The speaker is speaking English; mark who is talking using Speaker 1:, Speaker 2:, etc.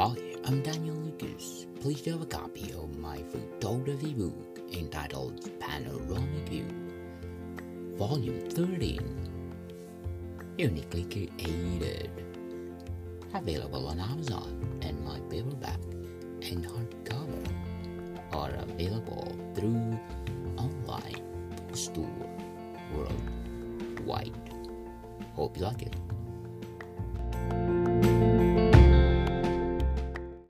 Speaker 1: Oh, Hi, I'm Daniel Lucas. Please have a copy of my photography book entitled Panoramic View, Volume 13, uniquely created. Available on Amazon, and my paperback and hardcover are available through online bookstore worldwide. Hope you like it.